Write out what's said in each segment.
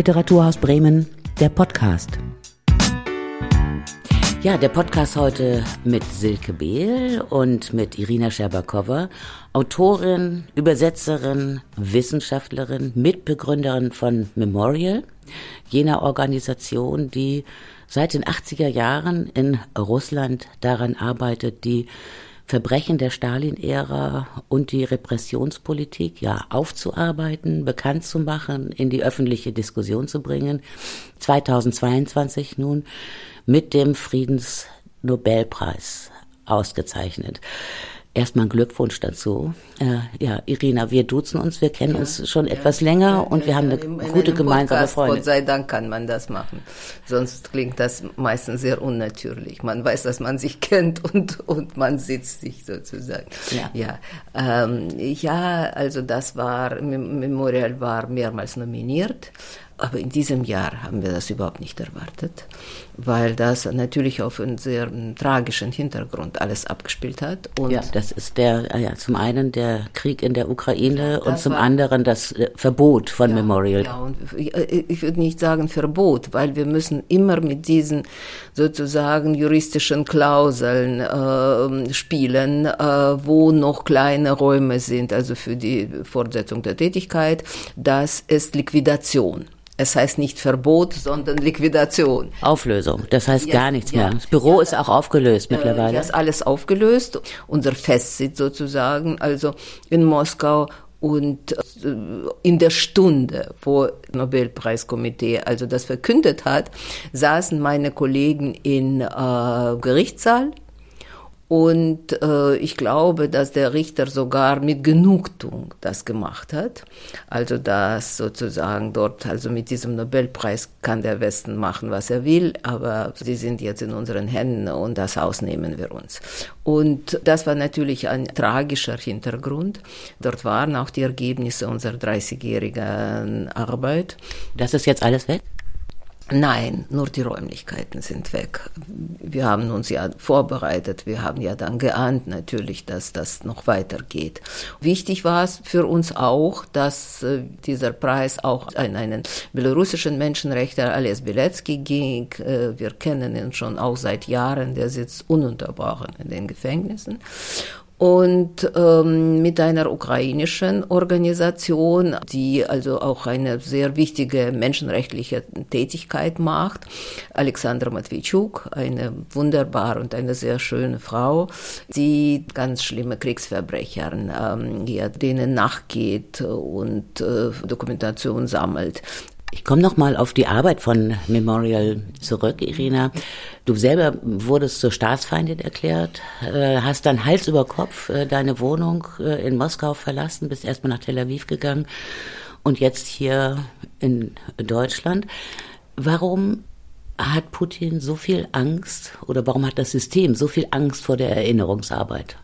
Literaturhaus Bremen, der Podcast. Ja, der Podcast heute mit Silke Behl und mit Irina Scherbakowa, Autorin, Übersetzerin, Wissenschaftlerin, Mitbegründerin von Memorial, jener Organisation, die seit den 80er Jahren in Russland daran arbeitet, die Verbrechen der Stalin-Ära und die Repressionspolitik ja aufzuarbeiten, bekannt zu machen, in die öffentliche Diskussion zu bringen. 2022 nun mit dem Friedensnobelpreis ausgezeichnet. Erstmal Glückwunsch dazu. Äh, ja, Irina, wir duzen uns, wir kennen ja, uns schon ja, etwas länger ja, und wir haben eine in, gute in gemeinsame Podcast, Freundin. Gott sei Dank kann man das machen. Sonst klingt das meistens sehr unnatürlich. Man weiß, dass man sich kennt und, und man sitzt sich sozusagen. Ja, ja, ähm, ja also das war, Memorial war mehrmals nominiert. Aber in diesem Jahr haben wir das überhaupt nicht erwartet, weil das natürlich auf einen sehr tragischen Hintergrund alles abgespielt hat. Und ja, das ist der, ja, zum einen der Krieg in der Ukraine und zum war, anderen das äh, Verbot von ja, Memorial. Ja, und ich würde nicht sagen Verbot, weil wir müssen immer mit diesen sozusagen juristischen Klauseln äh, spielen, äh, wo noch kleine Räume sind, also für die Fortsetzung der Tätigkeit. Das ist Liquidation. Es heißt nicht Verbot, sondern Liquidation. Auflösung, das heißt ja, gar nichts ja, mehr. Das Büro ja, ist auch aufgelöst mittlerweile. Das ist alles aufgelöst. Unser Festsitz sozusagen, also in Moskau und äh, in der Stunde, wo Nobelpreiskomitee also das verkündet hat, saßen meine Kollegen in äh, Gerichtssaal und äh, ich glaube, dass der Richter sogar mit Genugtuung das gemacht hat. Also dass sozusagen dort, also mit diesem Nobelpreis kann der Westen machen, was er will, aber sie sind jetzt in unseren Händen und das Haus nehmen wir uns. Und das war natürlich ein tragischer Hintergrund. Dort waren auch die Ergebnisse unserer 30-jährigen Arbeit. Das ist jetzt alles weg? Nein, nur die Räumlichkeiten sind weg. Wir haben uns ja vorbereitet, wir haben ja dann geahnt natürlich, dass das noch weitergeht. Wichtig war es für uns auch, dass äh, dieser Preis auch an einen belarussischen Menschenrechtler, Alias Bilecki, ging. Äh, wir kennen ihn schon auch seit Jahren, der sitzt ununterbrochen in den Gefängnissen und ähm, mit einer ukrainischen Organisation, die also auch eine sehr wichtige menschenrechtliche Tätigkeit macht. Alexandra Matwitschuk, eine wunderbare und eine sehr schöne Frau, die ganz schlimme Kriegsverbrechern, ähm, ja, denen nachgeht und äh, Dokumentation sammelt. Ich komme noch mal auf die Arbeit von Memorial zurück, Irina. Du selber wurdest zur Staatsfeindin erklärt, äh, hast dann Hals über Kopf äh, deine Wohnung äh, in Moskau verlassen, bist erstmal nach Tel Aviv gegangen und jetzt hier in Deutschland. Warum hat Putin so viel Angst oder warum hat das System so viel Angst vor der Erinnerungsarbeit?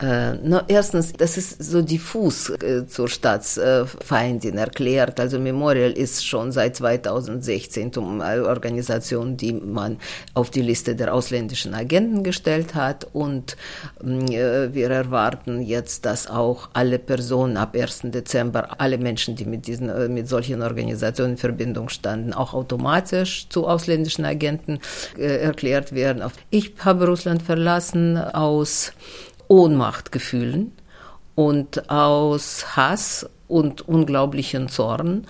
Äh, no, erstens, das ist so diffus äh, zur Staatsfeindin erklärt. Also Memorial ist schon seit 2016 zum Organisation, die man auf die Liste der ausländischen Agenten gestellt hat. Und äh, wir erwarten jetzt, dass auch alle Personen ab 1. Dezember, alle Menschen, die mit diesen, äh, mit solchen Organisationen in Verbindung standen, auch automatisch zu ausländischen Agenten äh, erklärt werden. Ich habe Russland verlassen aus Ohnmachtgefühlen und aus Hass und unglaublichen Zorn.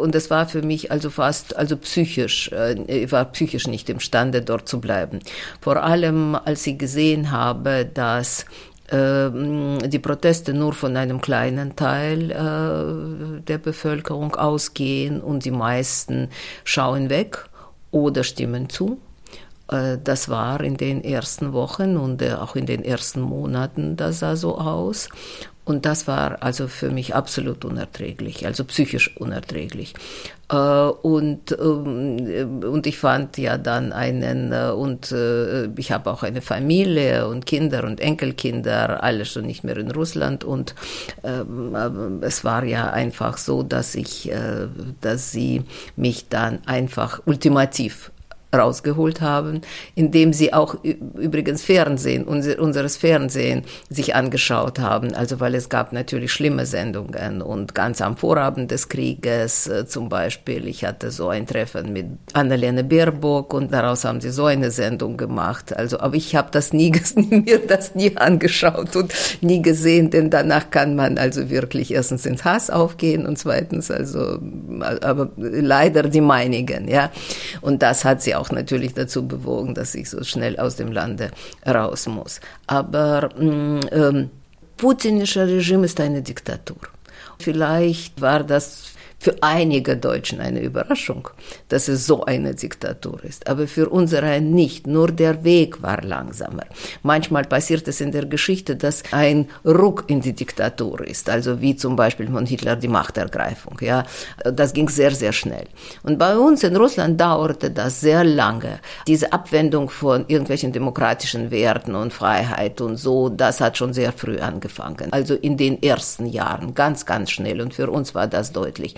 Und es war für mich also fast, also psychisch, äh, ich war psychisch nicht imstande, dort zu bleiben. Vor allem, als ich gesehen habe, dass ähm, die Proteste nur von einem kleinen Teil äh, der Bevölkerung ausgehen und die meisten schauen weg oder stimmen zu. Äh, das war in den ersten Wochen und äh, auch in den ersten Monaten, das sah so aus. Und das war also für mich absolut unerträglich, also psychisch unerträglich. Äh, und, ähm, und ich fand ja dann einen, und ich habe auch eine Familie und Kinder und Enkelkinder, alle schon nicht mehr in Russland. Und ähm, es war ja einfach so, dass ich, dass sie mich dann einfach ultimativ rausgeholt haben, indem sie auch übrigens Fernsehen, unser, unseres Fernsehen sich angeschaut haben. Also weil es gab natürlich schlimme Sendungen und ganz am Vorabend des Krieges äh, zum Beispiel, ich hatte so ein Treffen mit Annalene Baerbock und daraus haben sie so eine Sendung gemacht. Also, aber ich habe das nie, mir das nie angeschaut und nie gesehen, denn danach kann man also wirklich erstens ins Hass aufgehen und zweitens also, aber leider die meinigen, ja. Und das hat sie auch natürlich dazu bewogen, dass ich so schnell aus dem Lande raus muss. Aber mm, ähm, putinische Regime ist eine Diktatur. Vielleicht war das für einige Deutschen eine Überraschung, dass es so eine Diktatur ist. Aber für unsere nicht. Nur der Weg war langsamer. Manchmal passiert es in der Geschichte, dass ein Ruck in die Diktatur ist. Also wie zum Beispiel von Hitler die Machtergreifung. Ja, das ging sehr, sehr schnell. Und bei uns in Russland dauerte das sehr lange. Diese Abwendung von irgendwelchen demokratischen Werten und Freiheit und so, das hat schon sehr früh angefangen. Also in den ersten Jahren, ganz, ganz schnell. Und für uns war das deutlich.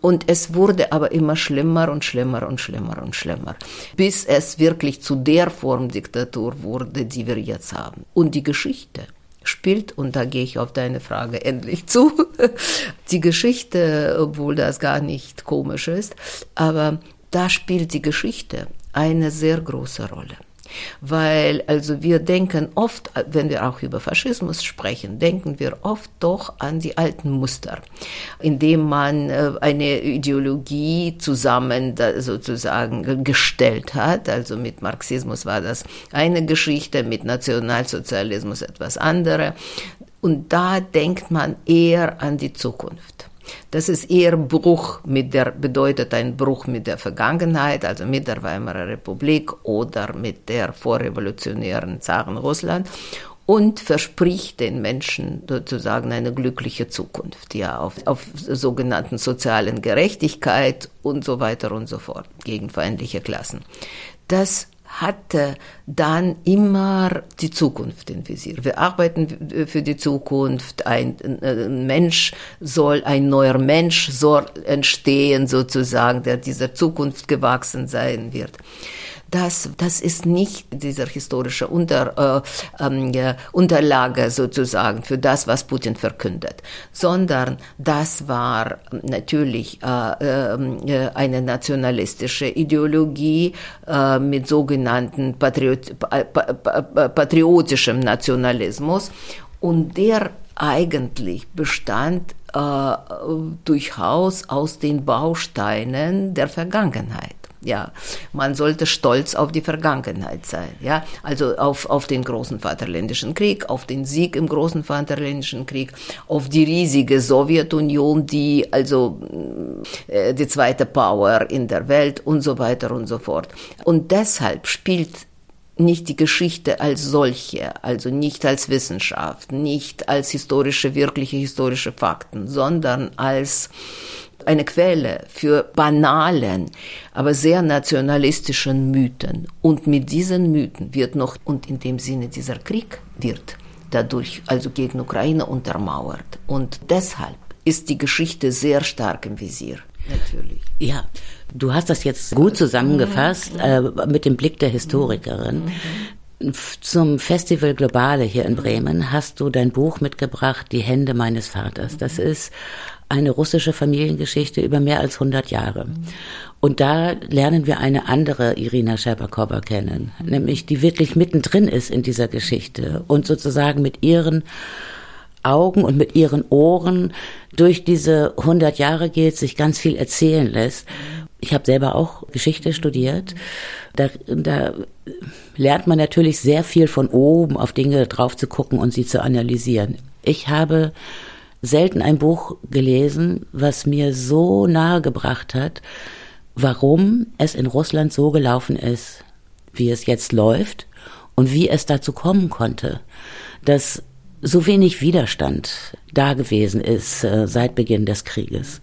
Und es wurde aber immer schlimmer und schlimmer und schlimmer und schlimmer, bis es wirklich zu der Form Diktatur wurde, die wir jetzt haben. Und die Geschichte spielt, und da gehe ich auf deine Frage endlich zu, die Geschichte, obwohl das gar nicht komisch ist, aber da spielt die Geschichte eine sehr große Rolle. Weil also wir denken oft, wenn wir auch über Faschismus sprechen, denken wir oft doch an die alten Muster, indem man äh, eine Ideologie zusammen sozusagen gestellt hat. Also mit Marxismus war das eine Geschichte, mit Nationalsozialismus etwas andere. Und da denkt man eher an die Zukunft. Das ist eher Bruch mit der, bedeutet ein Bruch mit der Vergangenheit, also mit der Weimarer Republik oder mit der vorrevolutionären Zaren Russland und verspricht den Menschen sozusagen eine glückliche Zukunft, ja, auf, auf sogenannten sozialen Gerechtigkeit und so weiter und so fort, gegen feindliche Klassen. Das hatte dann immer die Zukunft im Visier. Wir arbeiten für die Zukunft. Ein, ein, Mensch soll, ein neuer Mensch soll entstehen sozusagen, der dieser Zukunft gewachsen sein wird das, das ist nicht dieser historische Unter, äh, äh, Unterlage sozusagen für das, was Putin verkündet, sondern das war natürlich äh, äh, eine nationalistische Ideologie äh, mit sogenannten Patriot, patriotischem Nationalismus und der eigentlich bestand äh, durchaus aus den Bausteinen der Vergangenheit. Ja, man sollte stolz auf die Vergangenheit sein. Ja, also auf, auf den großen Vaterländischen Krieg, auf den Sieg im großen Vaterländischen Krieg, auf die riesige Sowjetunion, die also äh, die zweite Power in der Welt und so weiter und so fort. Und deshalb spielt nicht die Geschichte als solche, also nicht als Wissenschaft, nicht als historische, wirkliche historische Fakten, sondern als eine Quelle für banalen, aber sehr nationalistischen Mythen. Und mit diesen Mythen wird noch, und in dem Sinne dieser Krieg wird dadurch also gegen Ukraine untermauert. Und deshalb ist die Geschichte sehr stark im Visier. Natürlich. Ja, du hast das jetzt gut zusammengefasst äh, mit dem Blick der Historikerin. Zum Festival Globale hier in Bremen hast du dein Buch mitgebracht, Die Hände meines Vaters. Das ist eine russische Familiengeschichte über mehr als 100 Jahre. Und da lernen wir eine andere Irina Scherbakowa kennen, nämlich die wirklich mittendrin ist in dieser Geschichte und sozusagen mit ihren Augen und mit ihren Ohren durch diese 100 Jahre geht, sich ganz viel erzählen lässt. Ich habe selber auch Geschichte studiert. Da, da lernt man natürlich sehr viel von oben auf Dinge drauf zu gucken und sie zu analysieren. Ich habe selten ein Buch gelesen, was mir so nahe gebracht hat, warum es in Russland so gelaufen ist, wie es jetzt läuft und wie es dazu kommen konnte, dass so wenig Widerstand da gewesen ist äh, seit Beginn des Krieges.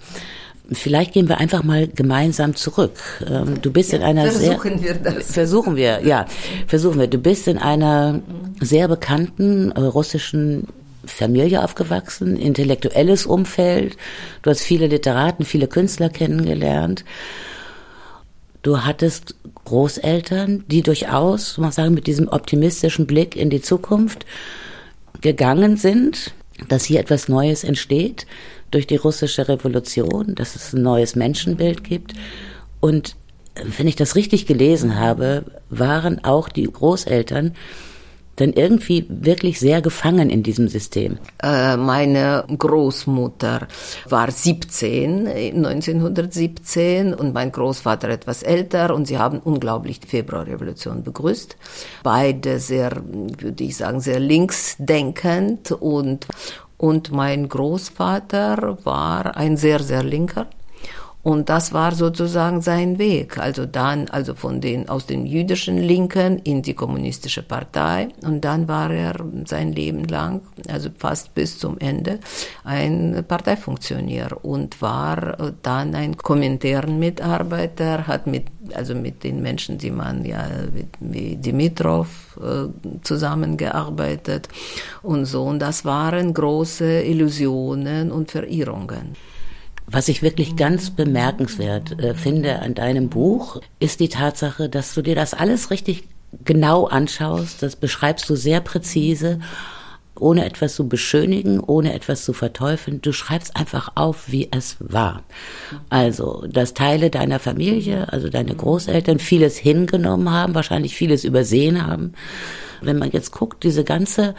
Vielleicht gehen wir einfach mal gemeinsam zurück. Ähm, du bist ja, in einer versuchen sehr, wir das. Versuchen wir, ja, versuchen wir. Du bist in einer sehr bekannten äh, russischen Familie aufgewachsen, intellektuelles Umfeld. Du hast viele Literaten, viele Künstler kennengelernt. Du hattest Großeltern, die durchaus, man sagen, mit diesem optimistischen Blick in die Zukunft gegangen sind, dass hier etwas Neues entsteht durch die russische Revolution, dass es ein neues Menschenbild gibt. Und wenn ich das richtig gelesen habe, waren auch die Großeltern dann irgendwie wirklich sehr gefangen in diesem System? Äh, meine Großmutter war 17, 1917 und mein Großvater etwas älter und sie haben unglaublich die Februarrevolution begrüßt. Beide sehr, würde ich sagen, sehr linksdenkend und und mein Großvater war ein sehr, sehr linker. Und das war sozusagen sein Weg. Also dann, also von den, aus den jüdischen Linken in die kommunistische Partei. Und dann war er sein Leben lang, also fast bis zum Ende, ein Parteifunktionär und war dann ein Kommentärenmitarbeiter, hat mit, also mit den Menschen, die man ja, wie Dimitrov äh, zusammengearbeitet und so. Und das waren große Illusionen und Verirrungen. Was ich wirklich ganz bemerkenswert äh, finde an deinem Buch, ist die Tatsache, dass du dir das alles richtig genau anschaust. Das beschreibst du sehr präzise, ohne etwas zu beschönigen, ohne etwas zu verteufeln. Du schreibst einfach auf, wie es war. Also, dass Teile deiner Familie, also deine Großeltern, vieles hingenommen haben, wahrscheinlich vieles übersehen haben. Wenn man jetzt guckt, diese ganze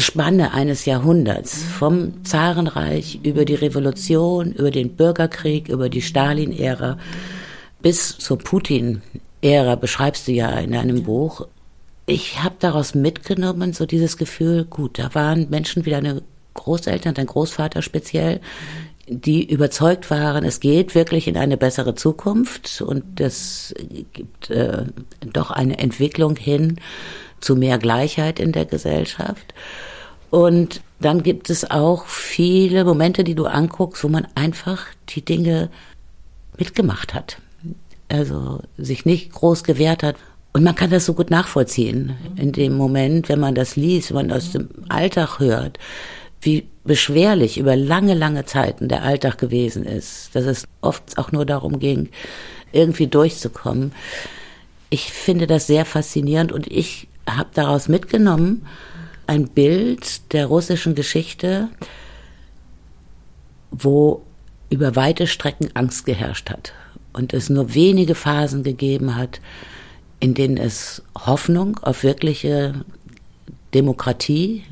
Spanne eines Jahrhunderts, vom Zarenreich über die Revolution, über den Bürgerkrieg, über die Stalin-Ära bis zur Putin-Ära, beschreibst du ja in deinem Buch. Ich habe daraus mitgenommen, so dieses Gefühl, gut, da waren Menschen wie deine Großeltern, dein Großvater speziell, die überzeugt waren, es geht wirklich in eine bessere Zukunft und es gibt äh, doch eine Entwicklung hin zu mehr Gleichheit in der Gesellschaft. Und dann gibt es auch viele Momente, die du anguckst, wo man einfach die Dinge mitgemacht hat. Also sich nicht groß gewehrt hat. Und man kann das so gut nachvollziehen in dem Moment, wenn man das liest, wenn man aus dem Alltag hört, wie beschwerlich über lange, lange Zeiten der Alltag gewesen ist, dass es oft auch nur darum ging, irgendwie durchzukommen. Ich finde das sehr faszinierend und ich habe daraus mitgenommen, ein Bild der russischen Geschichte, wo über weite Strecken Angst geherrscht hat und es nur wenige Phasen gegeben hat, in denen es Hoffnung auf wirkliche Demokratie,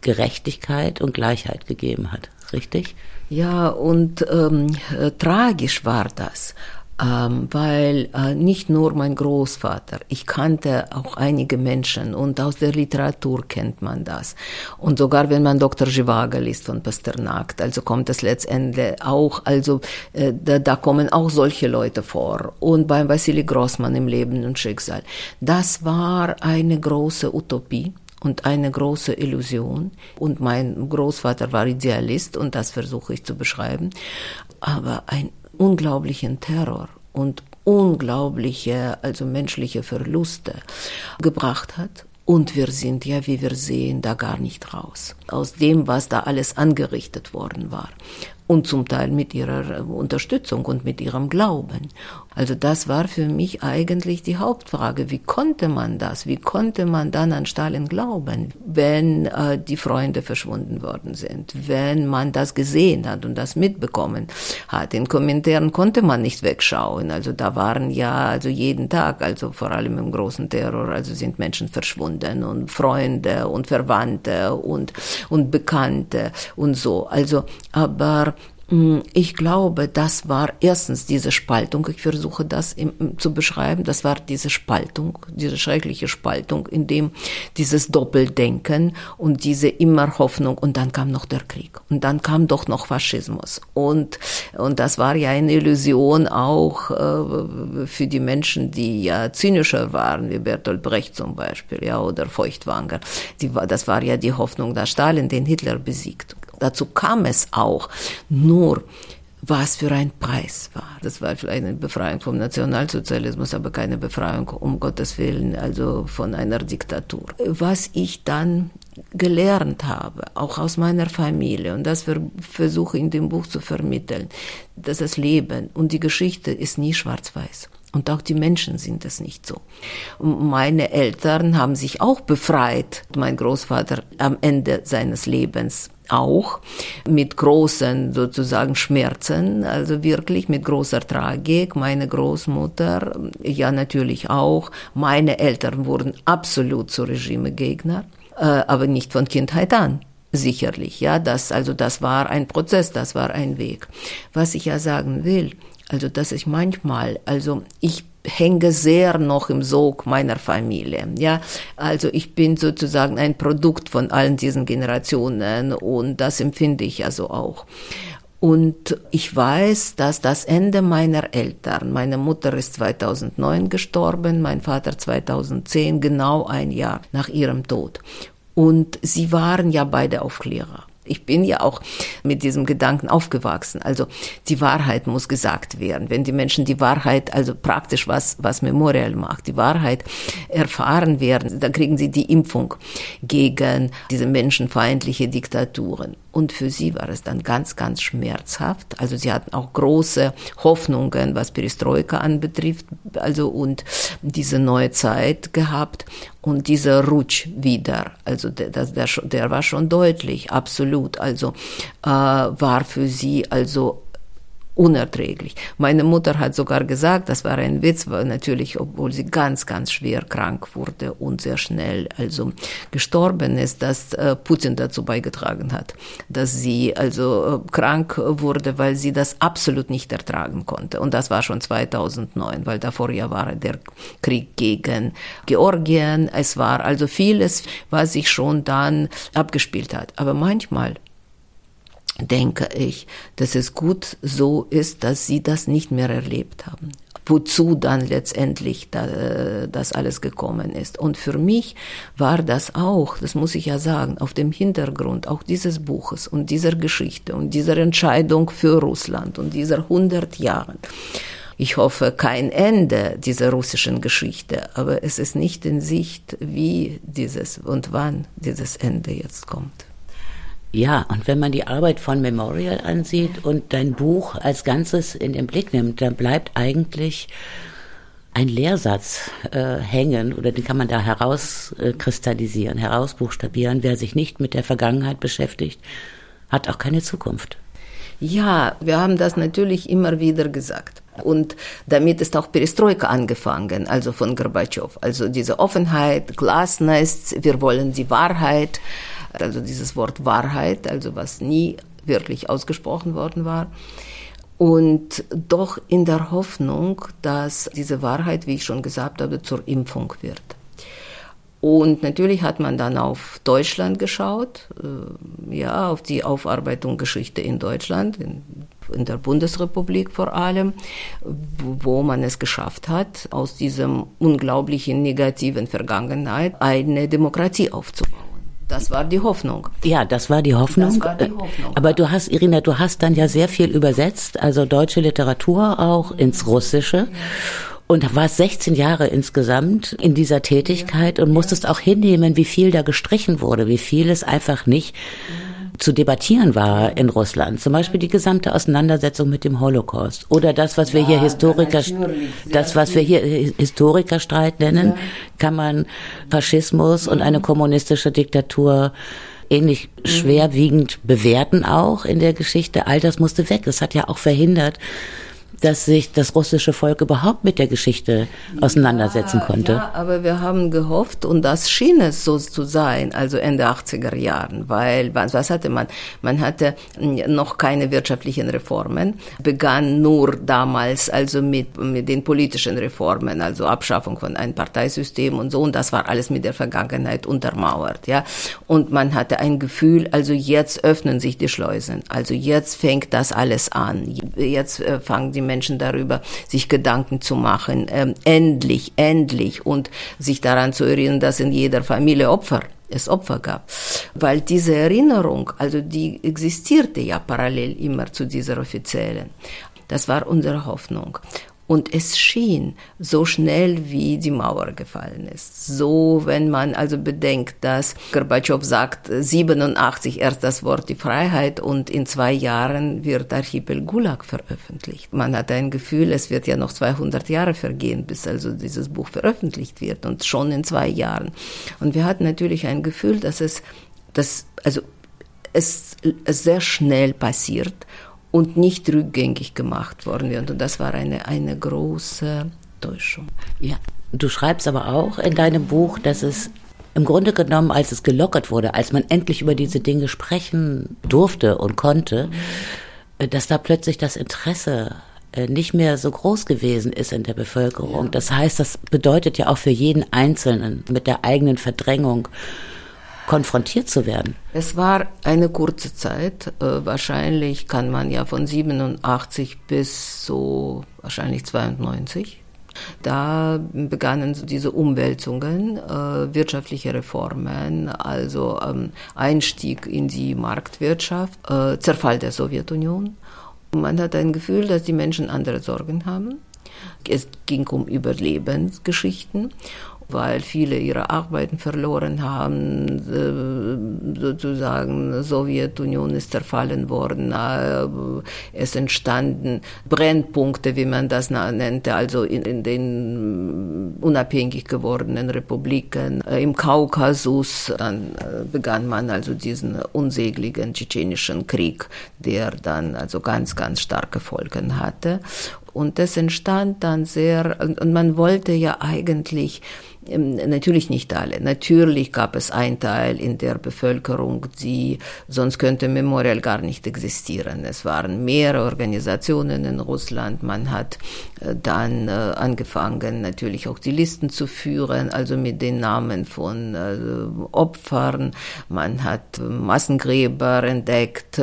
Gerechtigkeit und Gleichheit gegeben hat. Richtig? Ja, und ähm, äh, tragisch war das weil äh, nicht nur mein Großvater, ich kannte auch einige Menschen und aus der Literatur kennt man das. Und sogar wenn man Dr. Zhivago liest von Pasternak, also kommt es letztendlich auch, also äh, da, da kommen auch solche Leute vor. Und beim Wassili Grossmann im Leben und Schicksal. Das war eine große Utopie und eine große Illusion. Und mein Großvater war Idealist und das versuche ich zu beschreiben. Aber ein unglaublichen Terror und unglaubliche, also menschliche Verluste gebracht hat. Und wir sind ja, wie wir sehen, da gar nicht raus. Aus dem, was da alles angerichtet worden war und zum Teil mit ihrer Unterstützung und mit ihrem Glauben. Also das war für mich eigentlich die Hauptfrage. Wie konnte man das? Wie konnte man dann an Stalin glauben, wenn äh, die Freunde verschwunden worden sind, wenn man das gesehen hat und das mitbekommen hat? In Kommentaren konnte man nicht wegschauen. Also da waren ja also jeden Tag, also vor allem im großen Terror, also sind Menschen verschwunden und Freunde und Verwandte und und Bekannte und so. Also aber ich glaube, das war erstens diese Spaltung. Ich versuche das im, zu beschreiben. Das war diese Spaltung, diese schreckliche Spaltung, in dem dieses Doppeldenken und diese immer Hoffnung. Und dann kam noch der Krieg. Und dann kam doch noch Faschismus. Und, und das war ja eine Illusion auch äh, für die Menschen, die ja zynischer waren, wie Bertolt Brecht zum Beispiel, ja, oder Feuchtwanger. Die, das war ja die Hoffnung, dass Stalin den Hitler besiegt. Dazu kam es auch. Nur, was für ein Preis war. Das war vielleicht eine Befreiung vom Nationalsozialismus, aber keine Befreiung, um Gottes Willen, also von einer Diktatur. Was ich dann gelernt habe, auch aus meiner Familie, und das versuche in dem Buch zu vermitteln, dass das Leben und die Geschichte ist nie schwarz-weiß. Und auch die Menschen sind es nicht so. Meine Eltern haben sich auch befreit. Mein Großvater am Ende seines Lebens auch mit großen sozusagen Schmerzen, also wirklich mit großer Tragik. Meine Großmutter, ja natürlich auch. Meine Eltern wurden absolut zu Regimegegner, äh, aber nicht von Kindheit an. Sicherlich, ja, das, also das war ein Prozess, das war ein Weg. Was ich ja sagen will, also dass ich manchmal, also ich hänge sehr noch im Sog meiner Familie. Ja, also ich bin sozusagen ein Produkt von allen diesen Generationen und das empfinde ich also auch. Und ich weiß, dass das Ende meiner Eltern, meine Mutter ist 2009 gestorben, mein Vater 2010, genau ein Jahr nach ihrem Tod. Und sie waren ja beide Aufklärer. Ich bin ja auch mit diesem Gedanken aufgewachsen. Also die Wahrheit muss gesagt werden. Wenn die Menschen die Wahrheit, also praktisch was, was Memorial macht, die Wahrheit erfahren werden, dann kriegen sie die Impfung gegen diese menschenfeindliche Diktaturen. Und für sie war es dann ganz, ganz schmerzhaft. Also sie hatten auch große Hoffnungen, was Perestroika anbetrifft, also und diese neue Zeit gehabt. Und dieser Rutsch wieder, also der, der, der war schon deutlich, absolut. Also äh, war für sie also unerträglich. Meine Mutter hat sogar gesagt, das war ein Witz, weil natürlich, obwohl sie ganz, ganz schwer krank wurde und sehr schnell also gestorben ist, dass äh, Putin dazu beigetragen hat, dass sie also äh, krank wurde, weil sie das absolut nicht ertragen konnte. Und das war schon 2009, weil davor ja war der Krieg gegen Georgien. Es war also vieles, was sich schon dann abgespielt hat. Aber manchmal denke ich, dass es gut so ist, dass sie das nicht mehr erlebt haben. Wozu dann letztendlich da, das alles gekommen ist. Und für mich war das auch, das muss ich ja sagen, auf dem Hintergrund auch dieses Buches und dieser Geschichte und dieser Entscheidung für Russland und dieser 100 Jahren. Ich hoffe kein Ende dieser russischen Geschichte, aber es ist nicht in Sicht, wie dieses und wann dieses Ende jetzt kommt. Ja, und wenn man die Arbeit von Memorial ansieht und dein Buch als Ganzes in den Blick nimmt, dann bleibt eigentlich ein Lehrsatz äh, hängen oder den kann man da herauskristallisieren, äh, herausbuchstabieren. Wer sich nicht mit der Vergangenheit beschäftigt, hat auch keine Zukunft. Ja, wir haben das natürlich immer wieder gesagt. Und damit ist auch Perestroika angefangen, also von Gorbatschow. Also diese Offenheit, Glasnest, wir wollen die Wahrheit also dieses Wort Wahrheit, also was nie wirklich ausgesprochen worden war. Und doch in der Hoffnung, dass diese Wahrheit, wie ich schon gesagt habe, zur Impfung wird. Und natürlich hat man dann auf Deutschland geschaut, äh, ja, auf die Aufarbeitung Geschichte in Deutschland, in, in der Bundesrepublik vor allem, wo man es geschafft hat, aus diesem unglaublichen negativen Vergangenheit eine Demokratie aufzubauen. Das war die Hoffnung. Ja, das war die Hoffnung. Das war die Hoffnung. Aber du hast, Irina, du hast dann ja sehr viel übersetzt, also deutsche Literatur auch ins Russische. Und warst 16 Jahre insgesamt in dieser Tätigkeit und musstest auch hinnehmen, wie viel da gestrichen wurde, wie viel es einfach nicht zu debattieren war in Russland. Zum Beispiel die gesamte Auseinandersetzung mit dem Holocaust oder das, was wir ja, hier Historiker, das, was wir hier Historikerstreit nennen, ja. kann man Faschismus und eine kommunistische Diktatur ähnlich mhm. schwerwiegend bewerten auch in der Geschichte. All das musste weg. Das hat ja auch verhindert, dass sich das russische Volk überhaupt mit der Geschichte auseinandersetzen ja, konnte. Ja, aber wir haben gehofft, und das schien es so zu sein, also Ende 80er Jahren, weil was, hatte man? Man hatte noch keine wirtschaftlichen Reformen, begann nur damals also mit, mit den politischen Reformen, also Abschaffung von einem Parteisystem und so, und das war alles mit der Vergangenheit untermauert, ja. Und man hatte ein Gefühl, also jetzt öffnen sich die Schleusen, also jetzt fängt das alles an, jetzt äh, fangen die Menschen darüber, sich Gedanken zu machen, ähm, endlich, endlich und sich daran zu erinnern, dass in jeder Familie Opfer es Opfer gab. Weil diese Erinnerung, also die existierte ja parallel immer zu dieser offiziellen. Das war unsere Hoffnung. Und es schien so schnell, wie die Mauer gefallen ist. So, wenn man also bedenkt, dass Gorbatschow sagt, 87 erst das Wort die Freiheit und in zwei Jahren wird Archipel Gulag veröffentlicht. Man hat ein Gefühl, es wird ja noch 200 Jahre vergehen, bis also dieses Buch veröffentlicht wird und schon in zwei Jahren. Und wir hatten natürlich ein Gefühl, dass es, dass, also es, es sehr schnell passiert und nicht rückgängig gemacht worden wird. Und das war eine, eine große Täuschung. Ja, du schreibst aber auch in deinem Buch, dass es im Grunde genommen, als es gelockert wurde, als man endlich über diese Dinge sprechen durfte und konnte, äh, dass da plötzlich das Interesse äh, nicht mehr so groß gewesen ist in der Bevölkerung. Ja. Das heißt, das bedeutet ja auch für jeden Einzelnen mit der eigenen Verdrängung konfrontiert zu werden? Es war eine kurze Zeit. Äh, wahrscheinlich kann man ja von 87 bis so wahrscheinlich 92. Da begannen diese Umwälzungen, äh, wirtschaftliche Reformen, also ähm, Einstieg in die Marktwirtschaft, äh, Zerfall der Sowjetunion. Man hat ein Gefühl, dass die Menschen andere Sorgen haben. Es ging um Überlebensgeschichten weil viele ihre Arbeiten verloren haben, äh, sozusagen Sowjetunion ist zerfallen worden, äh, es entstanden Brennpunkte, wie man das nannte, also in, in den unabhängig gewordenen Republiken, äh, im Kaukasus, dann begann man also diesen unsägligen tschetschenischen Krieg, der dann also ganz, ganz starke Folgen hatte. Und das entstand dann sehr, und man wollte ja eigentlich natürlich nicht alle. Natürlich gab es einen Teil in der Bevölkerung, die, sonst könnte Memorial gar nicht existieren. Es waren mehrere Organisationen in Russland. Man hat äh, dann äh, angefangen, natürlich auch die Listen zu führen, also mit den Namen von äh, Opfern. Man hat Massengräber entdeckt,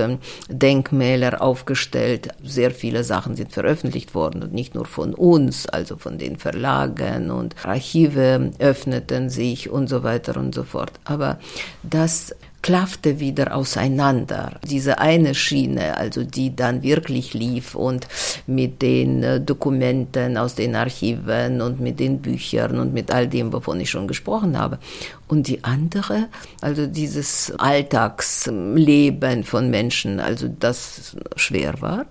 Denkmäler aufgestellt. Sehr viele Sachen sind veröffentlicht worden und nicht nur von uns, also von den Verlagen und Archive öffneten sich und so weiter und so fort. Aber das klaffte wieder auseinander. Diese eine Schiene, also die dann wirklich lief und mit den äh, Dokumenten aus den Archiven und mit den Büchern und mit all dem, wovon ich schon gesprochen habe. Und die andere, also dieses Alltagsleben von Menschen, also das schwer war.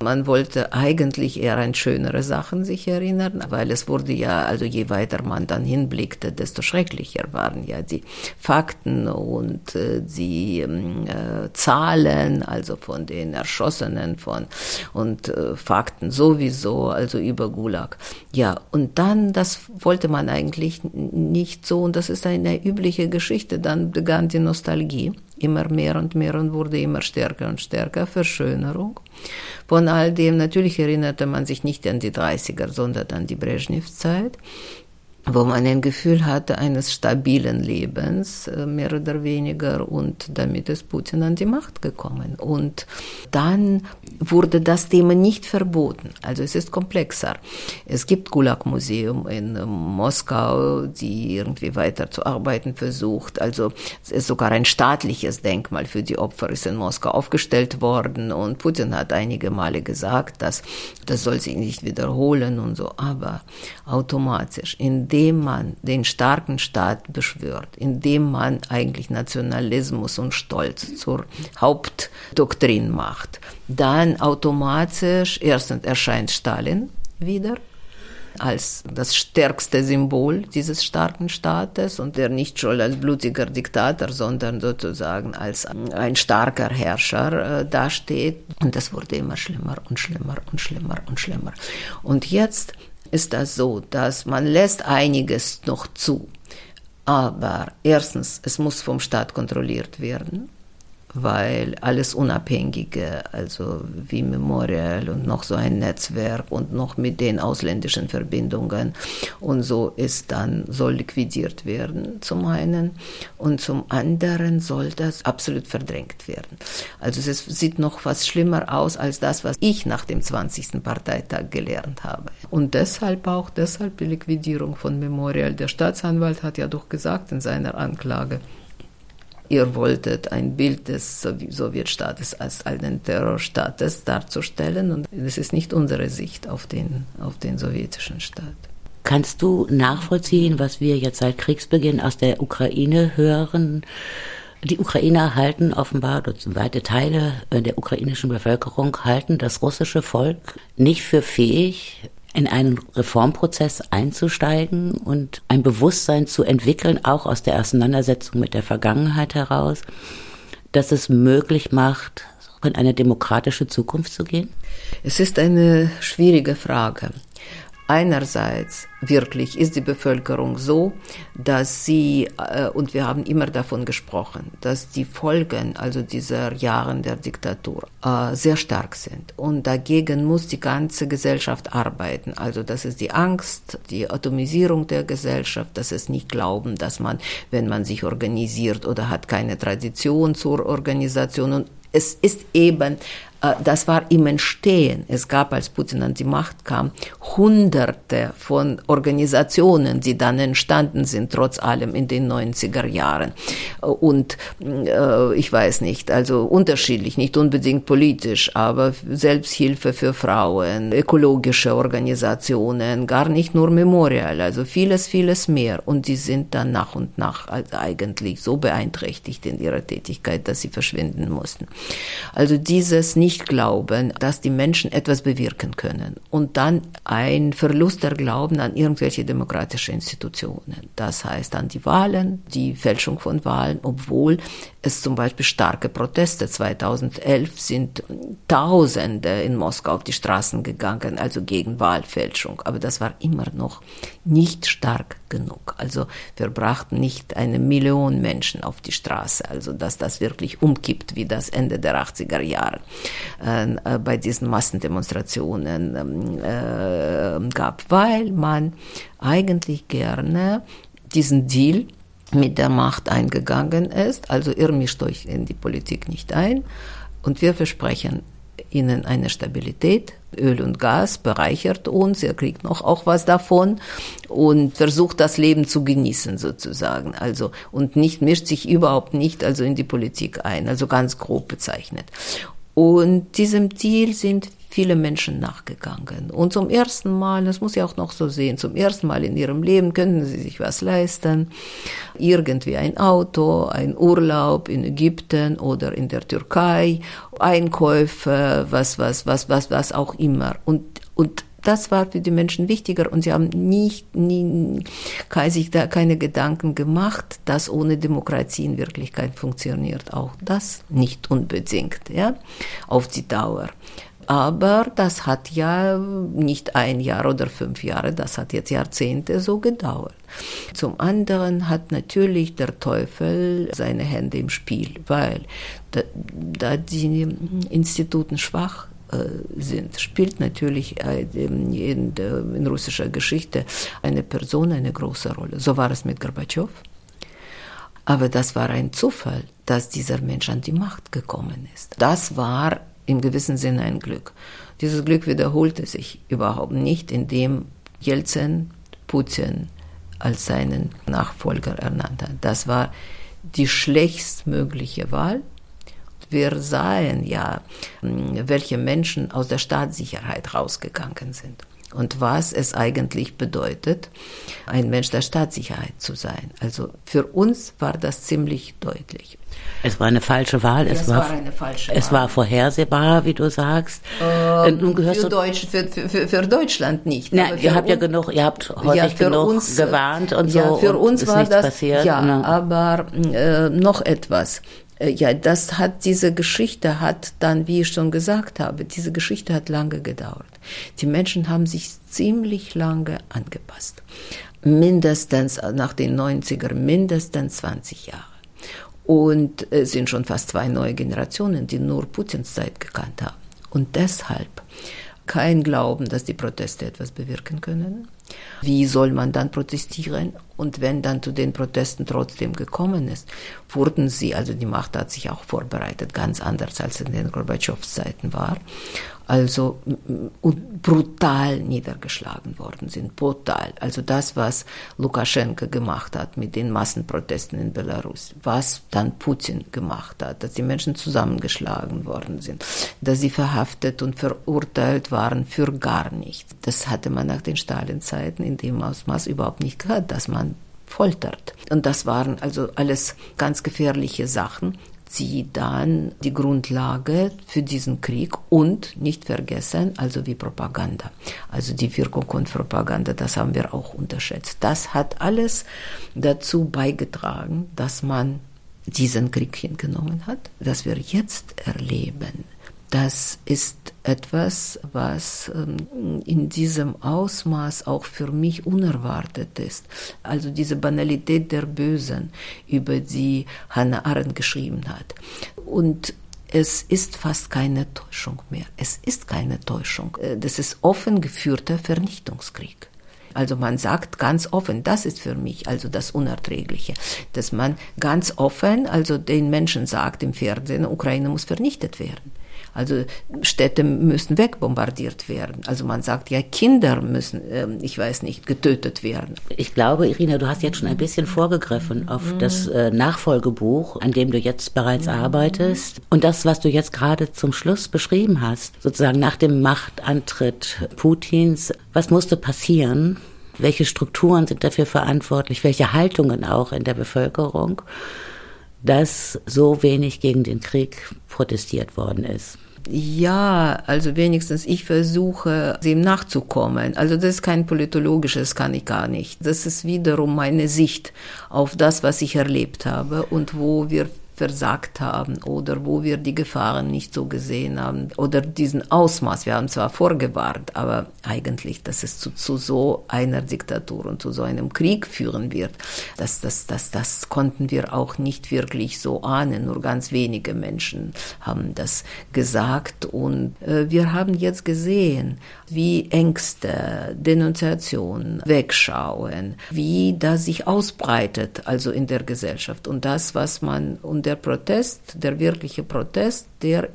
Man wollte eigentlich eher an schönere Sachen sich erinnern, weil es wurde ja, also je weiter man dann hinblickte, desto schrecklicher waren ja die Fakten und äh, die ähm, äh, Zahlen, also von den Erschossenen von und äh, Fakten sowieso, also über Gulag. Ja, und dann, das wollte man eigentlich nicht so und das ist ein eine übliche Geschichte. Dann begann die Nostalgie immer mehr und mehr und wurde immer stärker und stärker. Verschönerung. Von all dem, natürlich erinnerte man sich nicht an die 30er, sondern an die Brezhnev-Zeit wo man ein Gefühl hatte eines stabilen Lebens, äh, mehr oder weniger, und damit ist Putin an die Macht gekommen. Und dann wurde das Thema nicht verboten. Also es ist komplexer. Es gibt Gulag-Museum in Moskau, die irgendwie weiterzuarbeiten versucht. Also es ist sogar ein staatliches Denkmal für die Opfer ist in Moskau aufgestellt worden. Und Putin hat einige Male gesagt, dass das soll sich nicht wiederholen und so. Aber automatisch in indem man den starken Staat beschwört, indem man eigentlich Nationalismus und Stolz zur Hauptdoktrin macht, dann automatisch erstens erscheint Stalin wieder als das stärkste Symbol dieses starken Staates und der nicht schon als blutiger Diktator, sondern sozusagen als ein starker Herrscher äh, dasteht. Und das wurde immer schlimmer und schlimmer und schlimmer und schlimmer. Und jetzt ist das so, dass man lässt einiges noch zu. Aber erstens, es muss vom Staat kontrolliert werden weil alles Unabhängige, also wie Memorial und noch so ein Netzwerk und noch mit den ausländischen Verbindungen und so ist dann, soll liquidiert werden zum einen und zum anderen soll das absolut verdrängt werden. Also es sieht noch was schlimmer aus als das, was ich nach dem 20. Parteitag gelernt habe. Und deshalb auch, deshalb die Liquidierung von Memorial. Der Staatsanwalt hat ja doch gesagt in seiner Anklage, Ihr wolltet ein Bild des Sowjetstaates als einen Terrorstaates darzustellen und das ist nicht unsere Sicht auf den, auf den sowjetischen Staat. Kannst du nachvollziehen, was wir jetzt seit Kriegsbeginn aus der Ukraine hören? Die Ukrainer halten offenbar, weite Teile der ukrainischen Bevölkerung halten das russische Volk nicht für fähig, in einen Reformprozess einzusteigen und ein Bewusstsein zu entwickeln, auch aus der Auseinandersetzung mit der Vergangenheit heraus, dass es möglich macht, in eine demokratische Zukunft zu gehen? Es ist eine schwierige Frage. Einerseits wirklich ist die Bevölkerung so, dass sie, äh, und wir haben immer davon gesprochen, dass die Folgen, also dieser Jahren der Diktatur, äh, sehr stark sind. Und dagegen muss die ganze Gesellschaft arbeiten. Also das ist die Angst, die Atomisierung der Gesellschaft, das ist nicht glauben, dass man, wenn man sich organisiert oder hat keine Tradition zur Organisation und es ist eben das war im Entstehen. Es gab, als Putin an die Macht kam, hunderte von Organisationen, die dann entstanden sind, trotz allem in den 90er Jahren. Und äh, ich weiß nicht, also unterschiedlich, nicht unbedingt politisch, aber Selbsthilfe für Frauen, ökologische Organisationen, gar nicht nur Memorial, also vieles, vieles mehr. Und die sind dann nach und nach eigentlich so beeinträchtigt in ihrer Tätigkeit, dass sie verschwinden mussten. Also dieses nicht nicht glauben, dass die Menschen etwas bewirken können. Und dann ein Verlust der Glauben an irgendwelche demokratische Institutionen. Das heißt an die Wahlen, die Fälschung von Wahlen, obwohl es zum Beispiel starke Proteste 2011 sind Tausende in Moskau auf die Straßen gegangen, also gegen Wahlfälschung. Aber das war immer noch nicht stark genug. Also wir brachten nicht eine Million Menschen auf die Straße, also dass das wirklich umkippt wie das Ende der 80er Jahre äh, bei diesen Massendemonstrationen ähm, äh, gab, weil man eigentlich gerne diesen Deal mit der Macht eingegangen ist. Also ihr mischt euch in die Politik nicht ein. Und wir versprechen ihnen eine Stabilität. Öl und Gas bereichert uns, ihr kriegt noch auch was davon und versucht das Leben zu genießen sozusagen. Also und nicht mischt sich überhaupt nicht also in die Politik ein, also ganz grob bezeichnet. Und diesem Ziel sind viele Menschen nachgegangen. Und zum ersten Mal, das muss ich auch noch so sehen, zum ersten Mal in ihrem Leben können sie sich was leisten. Irgendwie ein Auto, ein Urlaub in Ägypten oder in der Türkei, Einkäufe, was, was, was, was, was auch immer. Und, und das war für die Menschen wichtiger und sie haben nicht, nie, sich da keine Gedanken gemacht, dass ohne Demokratie in Wirklichkeit funktioniert. Auch das nicht unbedingt, ja, auf die Dauer. Aber das hat ja nicht ein Jahr oder fünf Jahre, das hat jetzt Jahrzehnte so gedauert. Zum anderen hat natürlich der Teufel seine Hände im Spiel, weil da, da die Instituten schwach äh, sind, spielt natürlich äh, in, der, in russischer Geschichte eine Person eine große Rolle. So war es mit Gorbatschow. Aber das war ein Zufall, dass dieser Mensch an die Macht gekommen ist. Das war im gewissen Sinne ein Glück. Dieses Glück wiederholte sich überhaupt nicht, indem Jelzin Putin als seinen Nachfolger ernannt hat. Das war die schlechtstmögliche Wahl. Wir sahen ja, welche Menschen aus der Staatssicherheit rausgegangen sind und was es eigentlich bedeutet, ein Mensch der Staatssicherheit zu sein. Also für uns war das ziemlich deutlich. Es war eine falsche Wahl. Es, es war, war, eine falsche Wahl. Es war vorhersehbar, wie du sagst. Ähm, Nun gehörst für, Deutsch, für, für, für Deutschland nicht. Na, ihr habt ja genug, ihr habt häufig ja, genug uns, gewarnt und ja, so. Für uns war das passiert. Ja, ne? aber äh, noch etwas. Äh, ja, das hat diese Geschichte hat dann, wie ich schon gesagt habe, diese Geschichte hat lange gedauert. Die Menschen haben sich ziemlich lange angepasst. Mindestens nach den 90er, mindestens 20 Jahre. Und es sind schon fast zwei neue Generationen, die nur Putins Zeit gekannt haben. Und deshalb kein Glauben, dass die Proteste etwas bewirken können. Wie soll man dann protestieren? Und wenn dann zu den Protesten trotzdem gekommen ist, wurden sie, also die Macht hat sich auch vorbereitet, ganz anders als in den Gorbatschows Zeiten war. Also brutal niedergeschlagen worden sind, brutal. Also das, was Lukaschenko gemacht hat mit den Massenprotesten in Belarus, was dann Putin gemacht hat, dass die Menschen zusammengeschlagen worden sind, dass sie verhaftet und verurteilt waren für gar nichts. Das hatte man nach den Stalin-Zeiten in dem Ausmaß überhaupt nicht gehört, dass man foltert. Und das waren also alles ganz gefährliche Sachen, sie dann die Grundlage für diesen Krieg und nicht vergessen, also wie Propaganda. Also die Wirkung von Propaganda, das haben wir auch unterschätzt. Das hat alles dazu beigetragen, dass man diesen Krieg hingenommen hat, das wir jetzt erleben das ist etwas, was ähm, in diesem Ausmaß auch für mich unerwartet ist. Also diese Banalität der Bösen, über die Hannah Arendt geschrieben hat. Und es ist fast keine Täuschung mehr. Es ist keine Täuschung. Äh, das ist offen geführter Vernichtungskrieg. Also man sagt ganz offen, das ist für mich also das Unerträgliche, dass man ganz offen also den Menschen sagt im Fernsehen, Ukraine muss vernichtet werden. Also Städte müssen wegbombardiert werden. Also man sagt ja, Kinder müssen, ähm, ich weiß nicht, getötet werden. Ich glaube, Irina, du hast jetzt schon ein bisschen vorgegriffen auf mhm. das äh, Nachfolgebuch, an dem du jetzt bereits mhm. arbeitest. Und das, was du jetzt gerade zum Schluss beschrieben hast, sozusagen nach dem Machtantritt Putins, was musste passieren? Welche Strukturen sind dafür verantwortlich? Welche Haltungen auch in der Bevölkerung? dass so wenig gegen den Krieg protestiert worden ist. Ja, also wenigstens ich versuche, dem nachzukommen. Also das ist kein politologisches, kann ich gar nicht. Das ist wiederum meine Sicht auf das, was ich erlebt habe und wo wir versagt haben oder wo wir die Gefahren nicht so gesehen haben oder diesen Ausmaß. Wir haben zwar vorgewarnt, aber eigentlich, dass es zu, zu so einer Diktatur und zu so einem Krieg führen wird, das, das, das, das konnten wir auch nicht wirklich so ahnen. Nur ganz wenige Menschen haben das gesagt und äh, wir haben jetzt gesehen, wie Ängste, Denunziationen, Wegschauen, wie das sich ausbreitet, also in der Gesellschaft. Und das, was man, und der Protest, der wirkliche Protest, der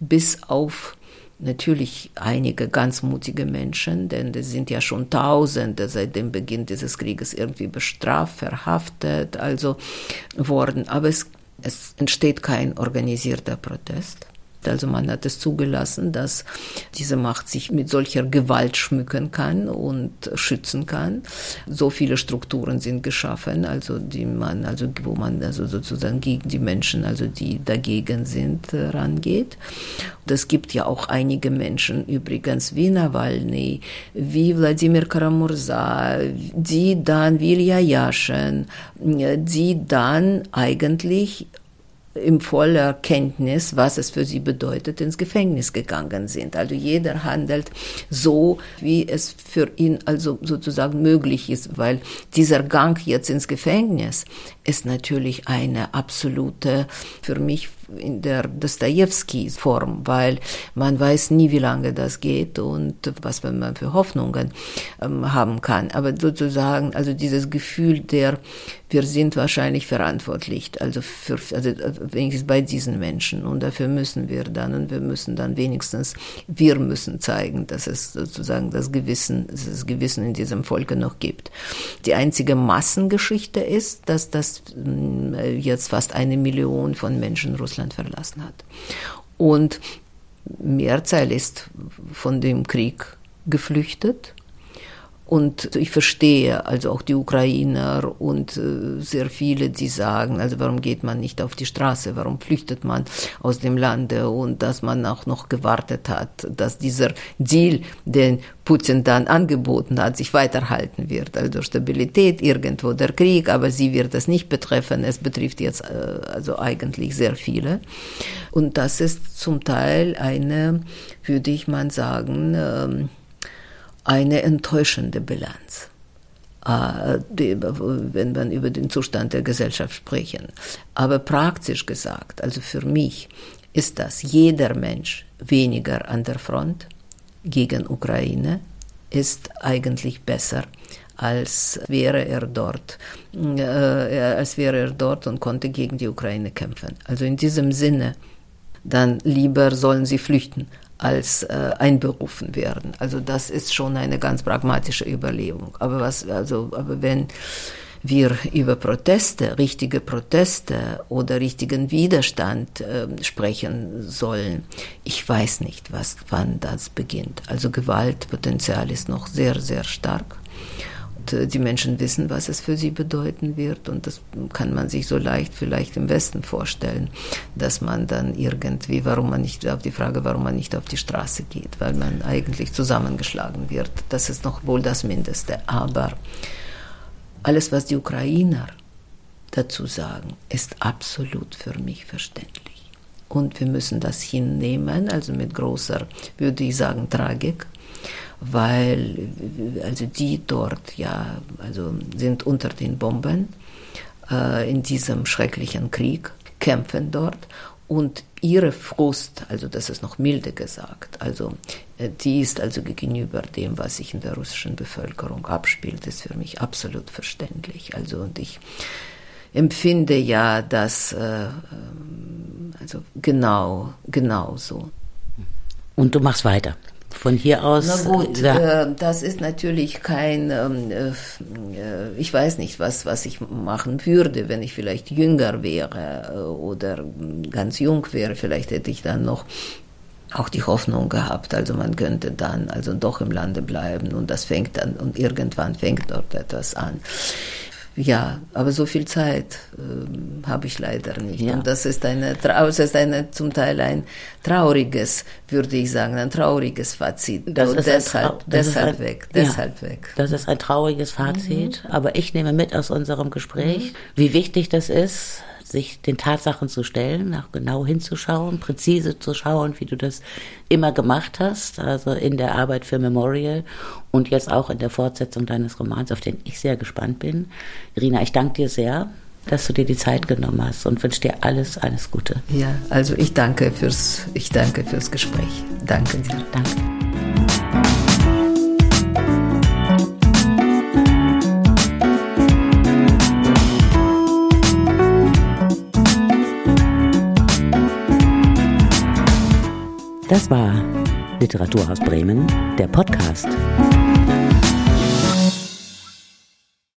bis auf natürlich einige ganz mutige Menschen, denn es sind ja schon Tausende seit dem Beginn dieses Krieges irgendwie bestraft, verhaftet, also worden. Aber es, es entsteht kein organisierter Protest. Also man hat es zugelassen, dass diese Macht sich mit solcher Gewalt schmücken kann und schützen kann. So viele Strukturen sind geschaffen, also die man, also wo man also sozusagen gegen die Menschen, also die dagegen sind, äh, rangeht. Es gibt ja auch einige Menschen übrigens wie Nawalny, wie Wladimir Karamurza, die dann Ilya Yashin, die dann eigentlich im voller Kenntnis, was es für sie bedeutet, ins Gefängnis gegangen sind. Also jeder handelt so, wie es für ihn also sozusagen möglich ist, weil dieser Gang jetzt ins Gefängnis ist natürlich eine absolute, für mich in der Dostoevsky-Form, weil man weiß nie, wie lange das geht und was man für Hoffnungen ähm, haben kann. Aber sozusagen, also dieses Gefühl der, wir sind wahrscheinlich verantwortlich, also für, also wenigstens bei diesen Menschen und dafür müssen wir dann und wir müssen dann wenigstens, wir müssen zeigen, dass es sozusagen das Gewissen, dass es Gewissen in diesem Volke noch gibt. Die einzige Massengeschichte ist, dass das äh, jetzt fast eine Million von Menschen Russland Russland verlassen hat. Und Mehrzahl ist von dem Krieg geflüchtet und ich verstehe also auch die Ukrainer und äh, sehr viele, die sagen, also warum geht man nicht auf die Straße, warum flüchtet man aus dem Lande und dass man auch noch gewartet hat, dass dieser Deal, den Putin dann angeboten hat, sich weiterhalten wird. Also Stabilität, irgendwo der Krieg, aber sie wird das nicht betreffen. Es betrifft jetzt äh, also eigentlich sehr viele. Und das ist zum Teil eine, würde ich mal sagen, äh, eine enttäuschende Bilanz, äh, wenn man über den Zustand der Gesellschaft sprechen. Aber praktisch gesagt, also für mich, ist das jeder Mensch weniger an der Front gegen Ukraine ist eigentlich besser als wäre er dort, äh, als wäre er dort und konnte gegen die Ukraine kämpfen. Also in diesem Sinne, dann lieber sollen sie flüchten, als äh, einberufen werden. Also das ist schon eine ganz pragmatische Überlegung. Aber was, also, aber wenn wir über Proteste, richtige Proteste oder richtigen Widerstand äh, sprechen sollen. Ich weiß nicht, was, wann das beginnt. Also Gewaltpotenzial ist noch sehr, sehr stark. Und, äh, die Menschen wissen, was es für sie bedeuten wird. Und das kann man sich so leicht vielleicht im Westen vorstellen, dass man dann irgendwie, warum man nicht, auf die Frage, warum man nicht auf die Straße geht, weil man eigentlich zusammengeschlagen wird. Das ist noch wohl das Mindeste. Aber alles, was die Ukrainer dazu sagen, ist absolut für mich verständlich. Und wir müssen das hinnehmen, also mit großer, würde ich sagen, Tragik, weil also die dort ja also sind unter den Bomben äh, in diesem schrecklichen Krieg, kämpfen dort und ihre Frust, also das ist noch milde gesagt, also äh, die ist also gegenüber dem, was sich in der russischen Bevölkerung abspielt, ist für mich absolut verständlich. Also und ich empfinde ja das äh, ähm, also genau, genau so. Und du machst weiter von hier aus. Na gut, äh, das ist natürlich kein, ähm, äh, ich weiß nicht, was, was ich machen würde, wenn ich vielleicht jünger wäre äh, oder ganz jung wäre. Vielleicht hätte ich dann noch auch die Hoffnung gehabt, also man könnte dann also doch im Lande bleiben und das fängt dann und irgendwann fängt dort etwas an. Ja, aber so viel Zeit äh, habe ich leider nicht. Ja. Und das ist, eine, das ist eine, zum Teil ein trauriges, würde ich sagen, ein trauriges Fazit. Das ist deshalb, das deshalb ist ein, weg, deshalb ja, weg. Das ist ein trauriges Fazit, mhm. aber ich nehme mit aus unserem Gespräch, mhm. wie wichtig das ist, sich den Tatsachen zu stellen, auch genau hinzuschauen, präzise zu schauen, wie du das immer gemacht hast, also in der Arbeit für Memorial und jetzt auch in der Fortsetzung deines Romans, auf den ich sehr gespannt bin. Irina, ich danke dir sehr, dass du dir die Zeit genommen hast und wünsche dir alles, alles Gute. Ja, also ich danke fürs, ich danke fürs Gespräch. Danke dir. Danke. Das war Literaturhaus Bremen, der Podcast.